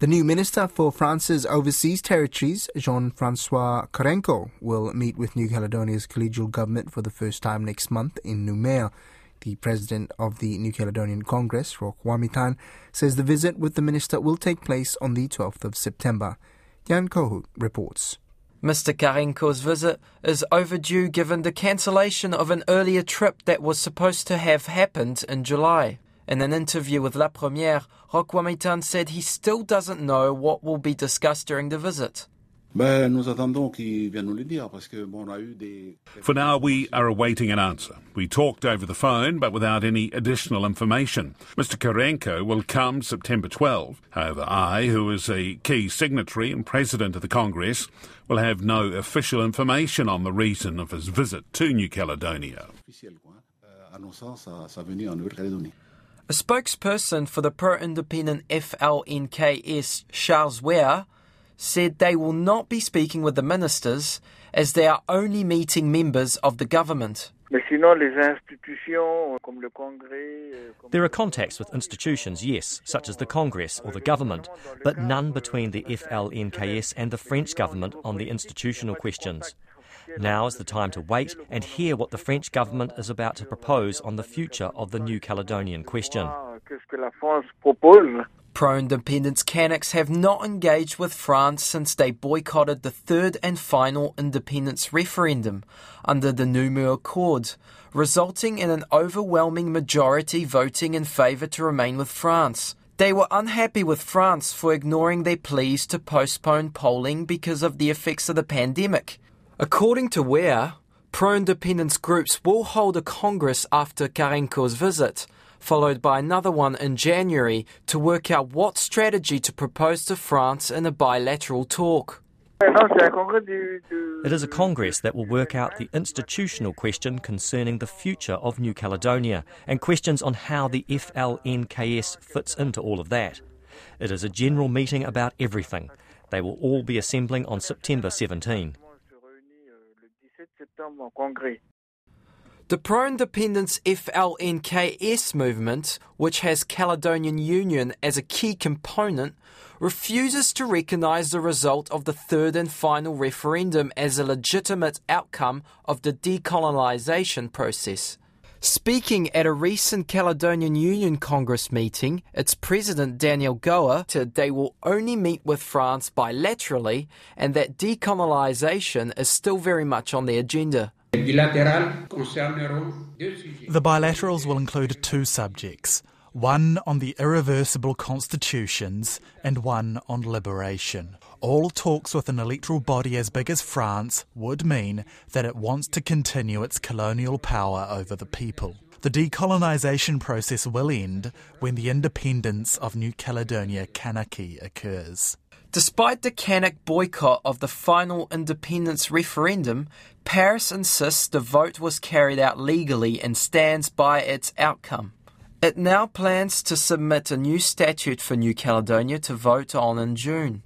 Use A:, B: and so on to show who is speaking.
A: The new Minister for France's Overseas Territories, Jean Francois Carenco, will meet with New Caledonia's collegial government for the first time next month in Nouméa. The president of the New Caledonian Congress, Roch Wamytan, says the visit with the minister will take place on the 12th of September. Jan Kohut reports.
B: Mr. Carenco's visit is overdue given the cancellation of an earlier trip that was supposed to have happened in July. In an interview with La Première, Roch Wamytan said he still doesn't know what will be discussed during the visit.
C: For
D: now, we are awaiting an answer. We talked over the phone, but without any additional information. Mr. Carenco will come September 12. However, I, who is a key signatory and president of the Congress, will have no official information on the reason of his visit to New Caledonia.
B: A spokesperson for the pro independent FLNKS, Charles Ware, said they will not be speaking with the ministers as they are only meeting members of the government.
E: Euh,
F: there are contacts with institutions, yes, such as the Congress or the government, but none between the FLNKS and the French government on the institutional questions. Now is the time to wait and hear what the French government is about to propose on the future of the New Caledonian question.
B: Pro independence Kanaks have not engaged with France since they boycotted the third and final independence referendum under the Noumea Accord, resulting in an overwhelming majority voting in favour to remain with France. They were unhappy with France for ignoring their pleas to postpone polling because of the effects of the pandemic. According to Ware, pro independence groups will hold a congress after Carenco's visit, followed by another one in January to work out what strategy to propose to France in a bilateral talk.
F: It is a Congress that will work out the institutional question concerning the future of New Caledonia and questions on how the FLNKS fits into all of that. It is a general meeting about everything. They will all be assembling on September 17.
B: The pro independence FLNKS movement, which has Caledonian Union as a key component, refuses to recognise the result of the third and final referendum as a legitimate outcome of the decolonisation process. Speaking at a recent Caledonian Union Congress meeting, its president Daniel Goa said they will only meet with France bilaterally and that decolonisation is still very much on the agenda.
G: The bilaterals will include two subjects one on the irreversible constitutions and one on liberation. All talks with an electoral body as big as France would mean that it wants to continue its colonial power over the people. The decolonisation process will end when the independence of New Caledonia Kanaki occurs.
B: Despite the Kanak boycott of the final independence referendum, Paris insists the vote was carried out legally and stands by its outcome. It now plans to submit a new statute for New Caledonia to vote on in June.